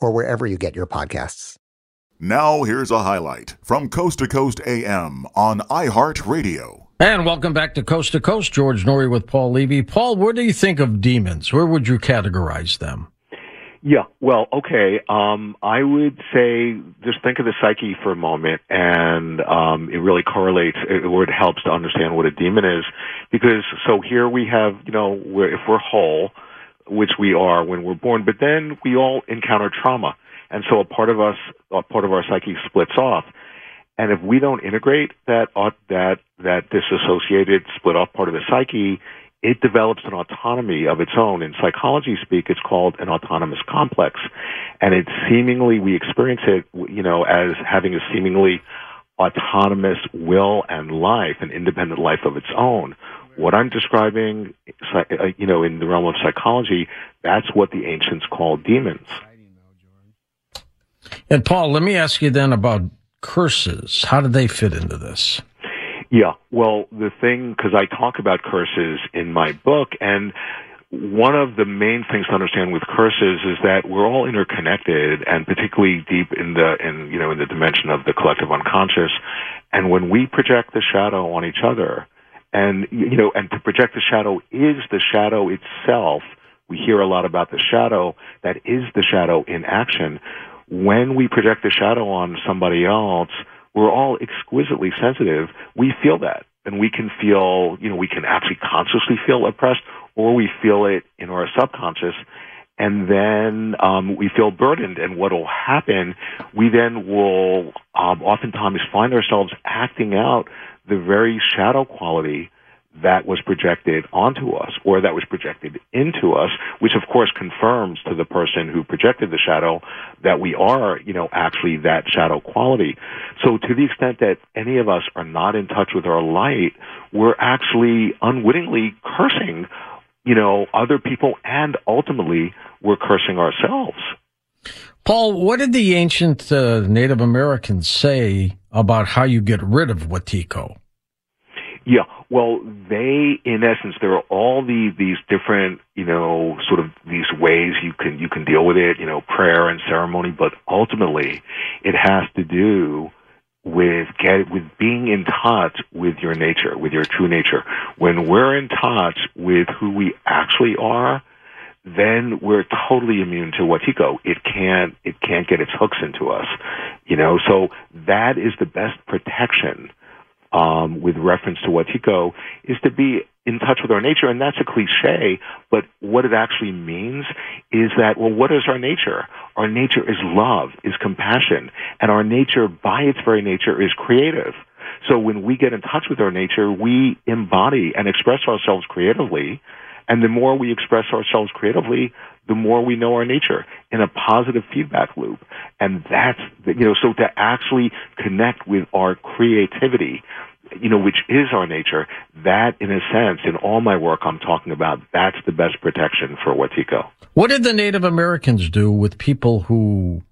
or wherever you get your podcasts. Now, here's a highlight from Coast to Coast AM on iHeartRadio. And welcome back to Coast to Coast. George Noory with Paul Levy. Paul, what do you think of demons? Where would you categorize them? Yeah, well, okay. Um, I would say just think of the psyche for a moment, and um, it really correlates, or it helps to understand what a demon is. Because so here we have, you know, we're, if we're whole, which we are when we're born, but then we all encounter trauma, and so a part of us, a part of our psyche splits off. And if we don't integrate that uh, that that disassociated, split off part of the psyche, it develops an autonomy of its own. In psychology speak, it's called an autonomous complex. And it seemingly, we experience it, you know, as having a seemingly autonomous will and life, an independent life of its own. What I'm describing, uh, you know, in the realm of psychology, that's what the ancients called demons. And Paul, let me ask you then about curses. How do they fit into this? Yeah, well, the thing, because I talk about curses in my book, and one of the main things to understand with curses is that we're all interconnected, and particularly deep in the in you know in the dimension of the collective unconscious. And when we project the shadow on each other, and you know, and to project the shadow is the shadow itself. We hear a lot about the shadow. That is the shadow in action. When we project the shadow on somebody else, we're all exquisitely sensitive. We feel that. And we can feel, you know, we can actually consciously feel oppressed or we feel it in our subconscious. And then um, we feel burdened. And what will happen, we then will um, oftentimes find ourselves acting out the very shadow quality that was projected onto us or that was projected into us, which of course confirms to the person who projected the shadow that we are, you know, actually that shadow quality. So to the extent that any of us are not in touch with our light, we're actually unwittingly cursing, you know, other people and ultimately we're cursing ourselves. Paul, what did the ancient uh, Native Americans say about how you get rid of Wetiko? Yeah, well, they, in essence, there are all the, these different, you know, sort of these ways you can you can deal with it, you know, prayer and ceremony, but ultimately, it has to do with get with being in touch with your nature, with your true nature. When we're in touch with who we actually are, then we're totally immune to Wetiko. It can't it can't get its hooks into us, you know. So that is the best protection um, with reference to Wetiko is to be in touch with our nature. And that's a cliche, but what it actually means is that, well, what is our nature? Our nature is love, is compassion, and our nature by its very nature is creative. So when we get in touch with our nature, we embody and express ourselves creatively. And the more we express ourselves creatively, the more we know our nature in a positive feedback loop. And that's, you know, so to actually connect with our creativity, you know, which is our nature, that in a sense, in all my work, I'm talking about that's the best protection for Wetiko. What did the Native Americans do with people who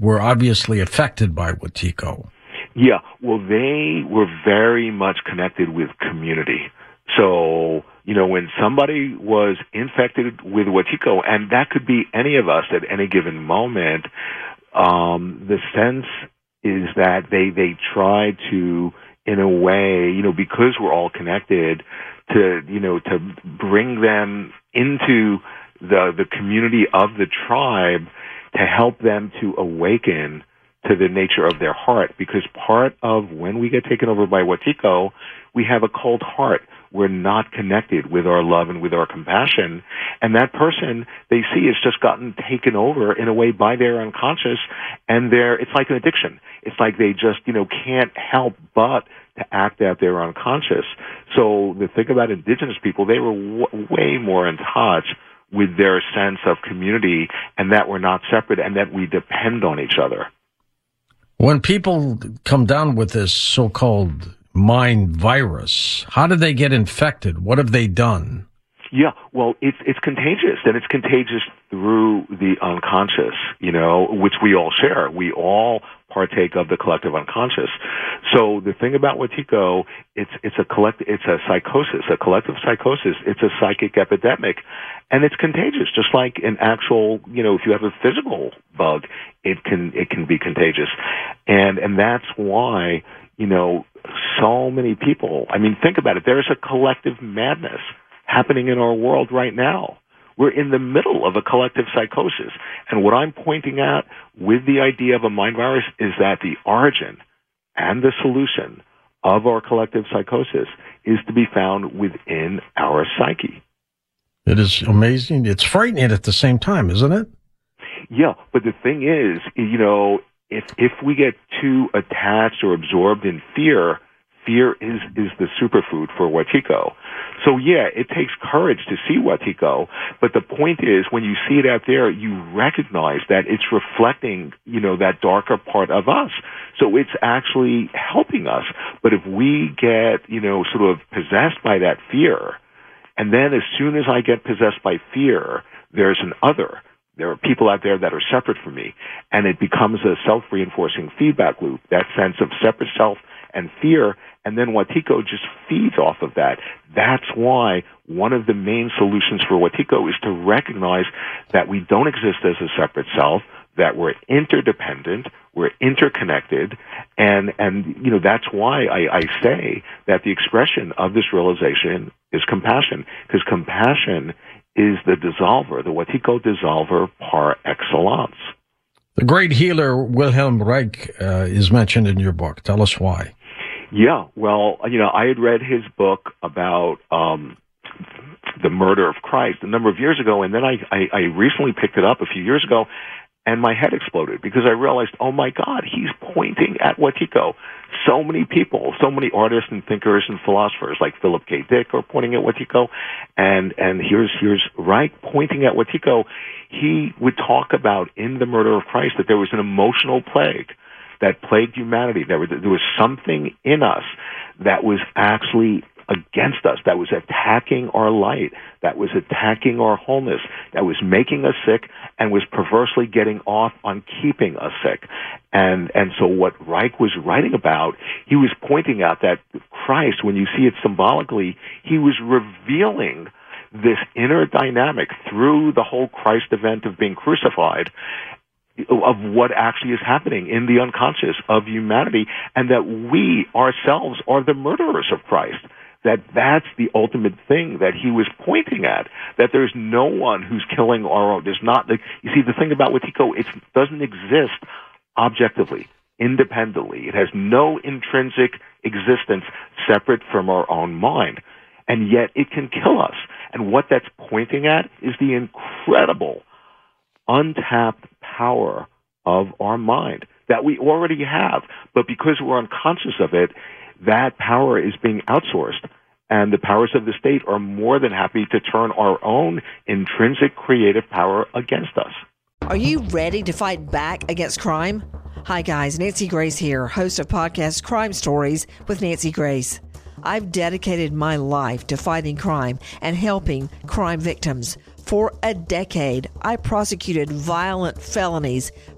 were obviously affected by Wetiko? Yeah, well, they were very much connected with community. So, you know, when somebody was infected with Wetiko, and that could be any of us at any given moment, um, the sense is that they, they try to, in a way, you know, because we're all connected, to, you know, to bring them into the, the community of the tribe to help them to awaken to the nature of their heart because part of when we get taken over by Wetiko, we have a cold heart. We're not connected with our love and with our compassion. And that person they see has just gotten taken over in a way by their unconscious and they're, it's like an addiction. It's like they just, you know, can't help but to act out their unconscious. So the thing about indigenous people, they were w- way more in touch with their sense of community and that we're not separate and that we depend on each other. When people come down with this so-called mind virus, how did they get infected? What have they done? Yeah, well, it's it's contagious, and it's contagious through the unconscious, you know, which we all share. We all partake of the collective unconscious. So the thing about Wetiko, it's it's a collect, it's a psychosis, a collective psychosis. It's a psychic epidemic, and it's contagious. Just like an actual, you know, if you have a physical bug, it can it can be contagious, and and that's why you know so many people. I mean, think about it. There's a collective madness happening in our world right now. We're in the middle of a collective psychosis. And what I'm pointing at with the idea of a mind virus is that the origin and the solution of our collective psychosis is to be found within our psyche. It is amazing. It's frightening at the same time, isn't it? Yeah, but the thing is, you know, if if we get too attached or absorbed in fear, fear is is the superfood for Wetiko. So yeah, it takes courage to see Wetiko, but the point is when you see it out there, you recognize that it's reflecting, you know, that darker part of us. So it's actually helping us. But if we get, you know, sort of possessed by that fear, and then as soon as I get possessed by fear, there's an other there are people out there that are separate from me, and it becomes a self-reinforcing feedback loop. That sense of separate self and fear, and then Wetiko just feeds off of that. That's why one of the main solutions for Wetiko is to recognize that we don't exist as a separate self, that we're interdependent, we're interconnected, and and you know that's why I, I say that the expression of this realization is compassion, because compassion is the dissolver, the Wetiko dissolver par excellence. The great healer Wilhelm Reich uh, is mentioned in your book. Tell us why. Yeah, well, you know, I had read his book about um, the murder of Christ a number of years ago, and then I, I, I recently picked it up a few years ago, and my head exploded because I realized, oh my God, he's pointing at Wetiko. So many people, so many artists and thinkers and philosophers like Philip K. Dick are pointing at Wetiko, and and here's here's Reich pointing at Wetiko. He would talk about in the murder of Christ that there was an emotional plague that plagued humanity. There was, there was something in us that was actually against us, that was attacking our light, that was attacking our wholeness, that was making us sick and was perversely getting off on keeping us sick. And, and so what Reich was writing about, he was pointing out that Christ, when you see it symbolically, he was revealing this inner dynamic through the whole Christ event of being crucified of what actually is happening in the unconscious of humanity and that we ourselves are the murderers of Christ. That that's the ultimate thing that he was pointing at. That there's no one who's killing our own. There's not, the, you see, the thing about Wetiko, it doesn't exist objectively, independently. It has no intrinsic existence separate from our own mind. And yet it can kill us. And what that's pointing at is the incredible untapped power of our mind that we already have. But because we're unconscious of it, that power is being outsourced. And the powers of the state are more than happy to turn our own intrinsic creative power against us. Are you ready to fight back against crime? Hi, guys. Nancy Grace here, host of podcast Crime Stories with Nancy Grace. I've dedicated my life to fighting crime and helping crime victims. For a decade, I prosecuted violent felonies,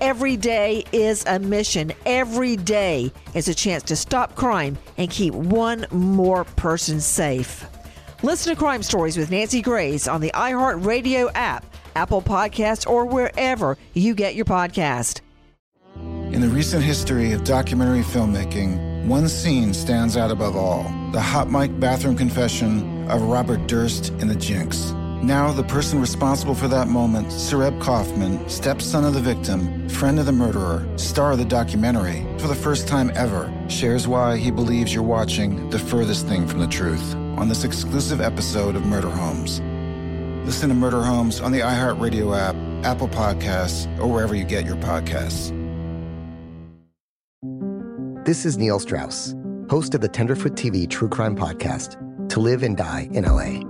Every day is a mission. Every day is a chance to stop crime and keep one more person safe. Listen to Crime Stories with Nancy Grace on the iHeartRadio app Apple Podcasts, or wherever you get your podcast. In the recent history of documentary filmmaking, one scene stands out above all the hot mic bathroom confession of Robert Durst in The Jinx. Now, the person responsible for that moment, Sareb Kaufman, stepson of the victim, friend of the murderer, star of the documentary, for the first time ever, shares why he believes you're watching the furthest thing from the truth on this exclusive episode of Murder Homes. Listen to Murder Homes on the iHeartRadio app, Apple Podcasts, or wherever you get your podcasts. This is Neil Strauss, host of the Tenderfoot TV True Crime Podcast, To Live and Die in LA.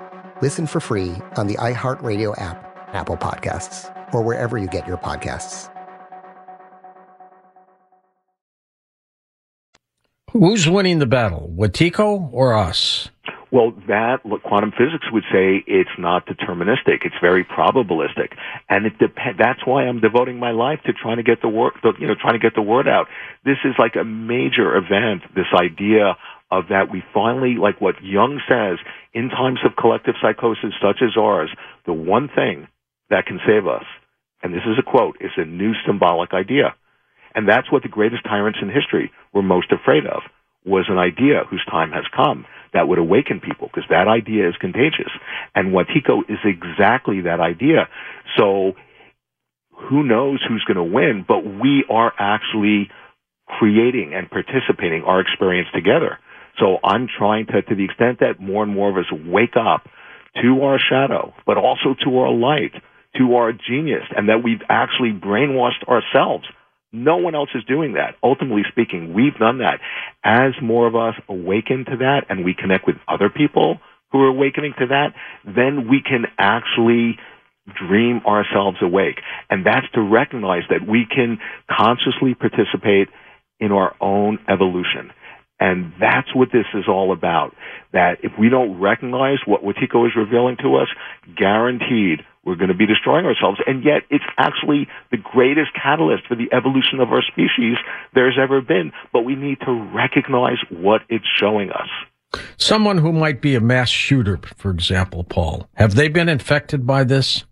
Listen for free on the iHeartRadio app, Apple Podcasts, or wherever you get your podcasts. Who's winning the battle, Wetiko or us? Well, that quantum physics would say it's not deterministic; it's very probabilistic, and it dep- That's why I'm devoting my life to trying to get the word, you know, trying to get the word out. This is like a major event. This idea of that we finally, like what Jung says, in times of collective psychosis such as ours, the one thing that can save us, and this is a quote, is a new symbolic idea. And that's what the greatest tyrants in history were most afraid of, was an idea whose time has come that would awaken people, because that idea is contagious. And Wetiko is exactly that idea. So who knows who's going to win, but we are actually creating and participating our experience together. So I'm trying to, to the extent that more and more of us wake up to our shadow, but also to our light, to our genius, and that we've actually brainwashed ourselves no one else is doing that. Ultimately speaking, we've done that. As more of us awaken to that and we connect with other people who are awakening to that, then we can actually dream ourselves awake. And that's to recognize that we can consciously participate in our own evolution. And that's what this is all about. That if we don't recognize what Wetiko is revealing to us, guaranteed we're going to be destroying ourselves. And yet it's actually the greatest catalyst for the evolution of our species there's ever been. But we need to recognize what it's showing us. Someone who might be a mass shooter, for example, Paul, have they been infected by this?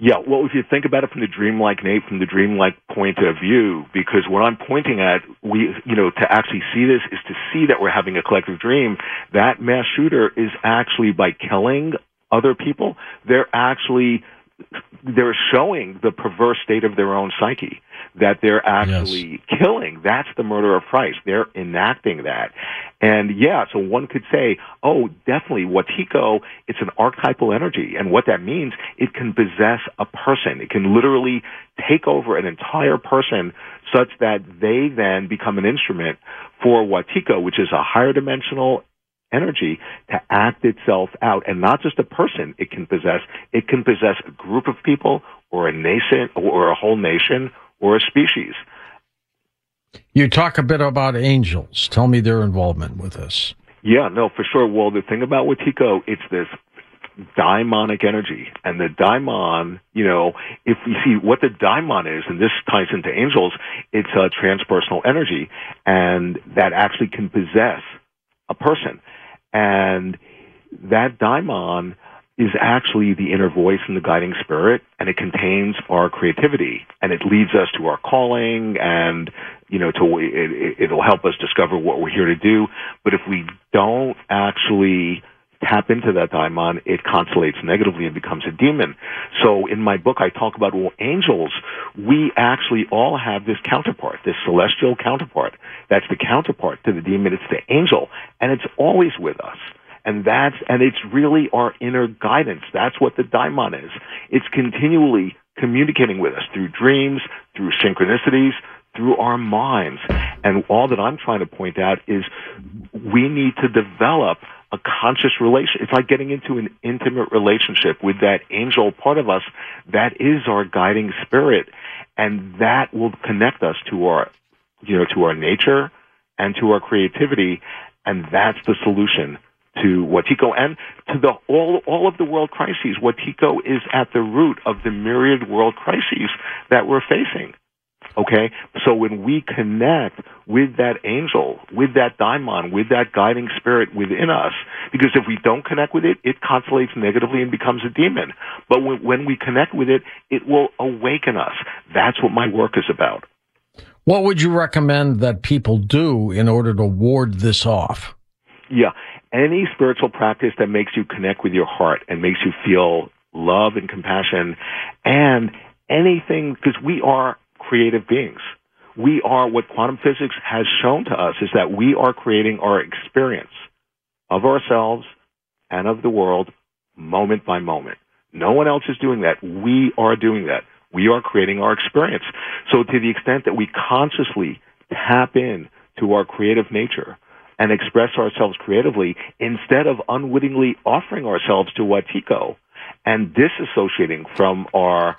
Yeah, well, if you think about it from the dreamlike Nate, from the dreamlike point of view, because what I'm pointing at, we, you know, to actually see this is to see that we're having a collective dream. That mass shooter is actually by killing other people, they're actually they're showing the perverse state of their own psyche that they're actually yes. killing. That's the murder of Christ. They're enacting that. And yeah, so one could say, oh, definitely Wetiko, it's an archetypal energy. And what that means, it can possess a person. It can literally take over an entire person such that they then become an instrument for Wetiko, which is a higher dimensional energy to act itself out. And not just a person it can possess it can possess a group of people or a nation or a whole nation or a species. You talk a bit about angels. Tell me their involvement with this. Yeah no for sure. Well the thing about Wetiko it's this daimonic energy. And the daimon, you know, if you see what the daimon is, and this ties into angels, it's a transpersonal energy, and that actually can possess a person. And that daimon is actually the inner voice and the guiding spirit, and it contains our creativity, and it leads us to our calling, and you know, to it, it'll help us discover what we're here to do. But if we don't actually tap into that daimon, it constellates negatively and becomes a demon. So in my book, I talk about well, angels. We actually all have this counterpart, this celestial counterpart. That's the counterpart to the demon. It's the angel, and it's always with us. And that's, and it's really our inner guidance. That's what the daimon is. It's continually communicating with us through dreams, through synchronicities, through our minds. And all that I'm trying to point out is we need to develop a conscious relation. It's like getting into an intimate relationship with that angel part of us that is our guiding spirit, and that will connect us to our, you know, to our nature and to our creativity, and that's the solution to Wetiko and to the all all of the world crises. Wetiko is at the root of the myriad world crises that we're facing. Okay? So when we connect with that angel, with that daimon, with that guiding spirit within us, because if we don't connect with it, it constellates negatively and becomes a demon. But when, when we connect with it, it will awaken us. That's what my work is about. What would you recommend that people do in order to ward this off? Yeah. Any spiritual practice that makes you connect with your heart and makes you feel love and compassion and anything, because we are creative beings. We are what quantum physics has shown to us is that we are creating our experience of ourselves and of the world moment by moment. No one else is doing that. We are doing that. We are creating our experience. So to the extent that we consciously tap in to our creative nature and express ourselves creatively instead of unwittingly offering ourselves to Wetiko and disassociating from our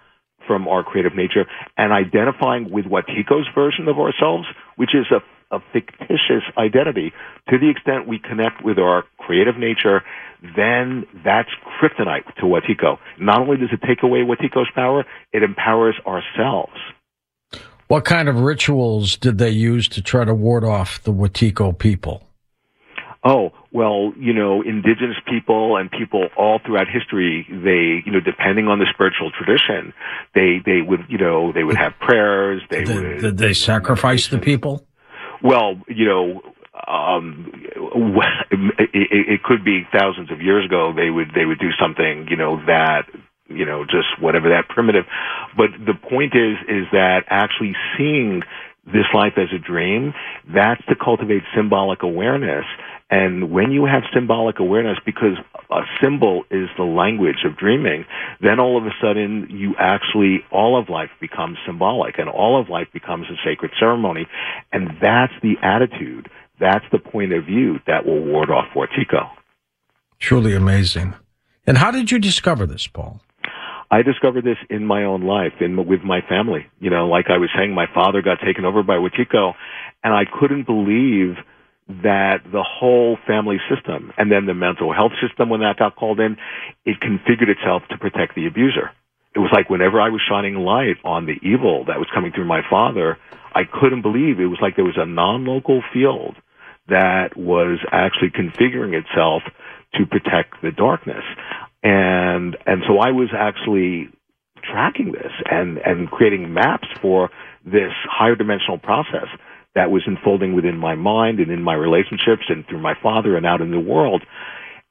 from our creative nature and identifying with Wetiko's version of ourselves, which is a, a fictitious identity. To the extent we connect with our creative nature, then that's kryptonite to Wetiko. Not only does it take away Wetiko's power, it empowers ourselves. What kind of rituals did they use to try to ward off the Wetiko people? oh, well, you know, indigenous people and people all throughout history, they, you know, depending on the spiritual tradition, they, they would, you know, they would have prayers. They did, would. Did they sacrifice the people? Well, you know, um, it, it, it could be thousands of years ago. They would, they would do something, you know, that you know, just whatever that primitive. But the point is, is that actually seeing this life as a dream, that's to cultivate symbolic awareness and when you have symbolic awareness, because a symbol is the language of dreaming, then all of a sudden you actually, all of life becomes symbolic and all of life becomes a sacred ceremony. And that's the attitude. That's the point of view that will ward off Wetiko. Truly amazing. And how did you discover this, Paul? I discovered this in my own life, in with my family. You know, like I was saying, my father got taken over by Wetiko, and I couldn't believe – that the whole family system and then the mental health system, when that got called in, it configured itself to protect the abuser. It was like whenever I was shining light on the evil that was coming through my father, I couldn't believe it was like there was a non-local field that was actually configuring itself to protect the darkness. And, and so I was actually tracking this and, and creating maps for this higher dimensional process that was unfolding within my mind and in my relationships and through my father and out in the world.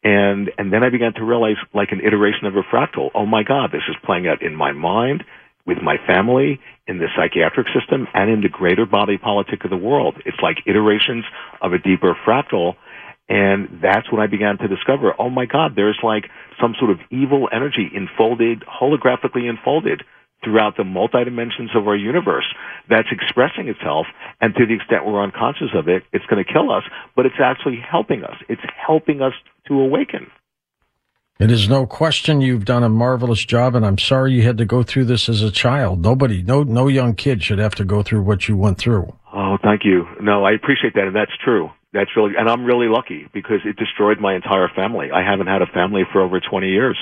And, and then I began to realize like an iteration of a fractal. Oh my God, this is playing out in my mind, with my family, in the psychiatric system, and in the greater body politic of the world. It's like iterations of a deeper fractal. And that's when I began to discover, oh my God, there's like some sort of evil energy enfolded, holographically enfolded throughout the multi-dimensions of our universe that's expressing itself. And to the extent we're unconscious of it, it's going to kill us, but it's actually helping us. It's helping us to awaken. It is no question you've done a marvelous job, and I'm sorry you had to go through this as a child. Nobody, no, no young kid should have to go through what you went through. Oh, thank you. No, I appreciate that, and that's true. That's really, and I'm really lucky because it destroyed my entire family. I haven't had a family for over 20 years.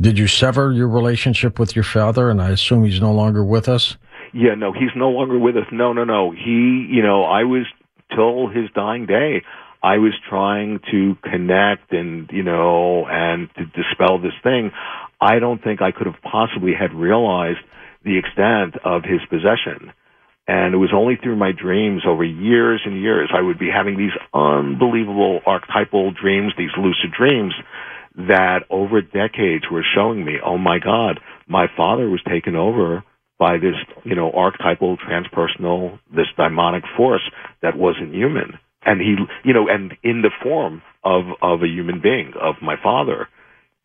Did you sever your relationship with your father? And I assume he's no longer with us. Yeah, no, he's no longer with us. No, no, no. He, you know, I was till his dying day. I was trying to connect and, you know, and to dispel this thing. I don't think I could have possibly had realized the extent of his possession. And it was only through my dreams over years and years, I would be having these unbelievable archetypal dreams, these lucid dreams that over decades were showing me, oh my God, my father was taken over by this, you know, archetypal transpersonal, this demonic force that wasn't human and he, you know, and in the form of of a human being, of my father.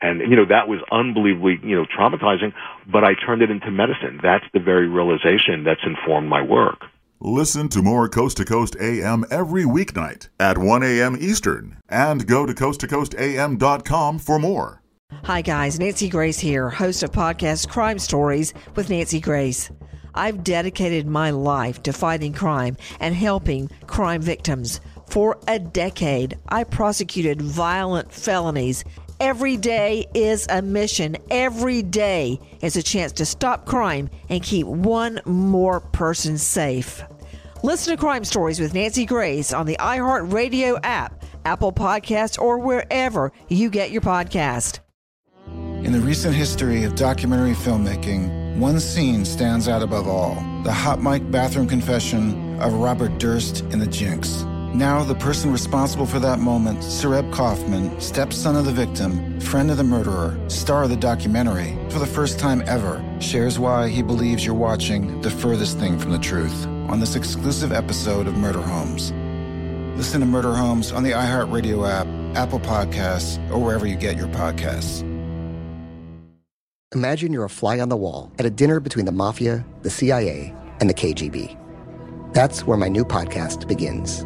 And you know that was unbelievably you know traumatizing, but I turned it into medicine. That's the very realization that's informed my work. Listen to more Coast to Coast AM every weeknight at 1 a.m. Eastern and go to coasttocoastam.com for more. Hi, guys. Nancy Grace here, host of podcast Crime Stories with Nancy Grace. I've dedicated my life to fighting crime and helping crime victims. For a decade, I prosecuted violent felonies. Every day is a mission. Every day is a chance to stop crime and keep one more person safe. Listen to Crime Stories with Nancy Grace on the iHeartRadio app, Apple Podcasts, or wherever you get your podcast. In the recent history of documentary filmmaking, one scene stands out above all the hot mic bathroom confession of Robert Durst in The Jinx. Now, the person responsible for that moment, Sareb Kaufman, stepson of the victim, friend of the murderer, star of the documentary, for the first time ever, shares why he believes you're watching the furthest thing from the truth on this exclusive episode of Murder Homes. Listen to Murder Homes on the iHeartRadio app, Apple Podcasts, or wherever you get your podcasts. Imagine you're a fly on the wall at a dinner between the mafia, the CIA, and the KGB. That's where my new podcast begins.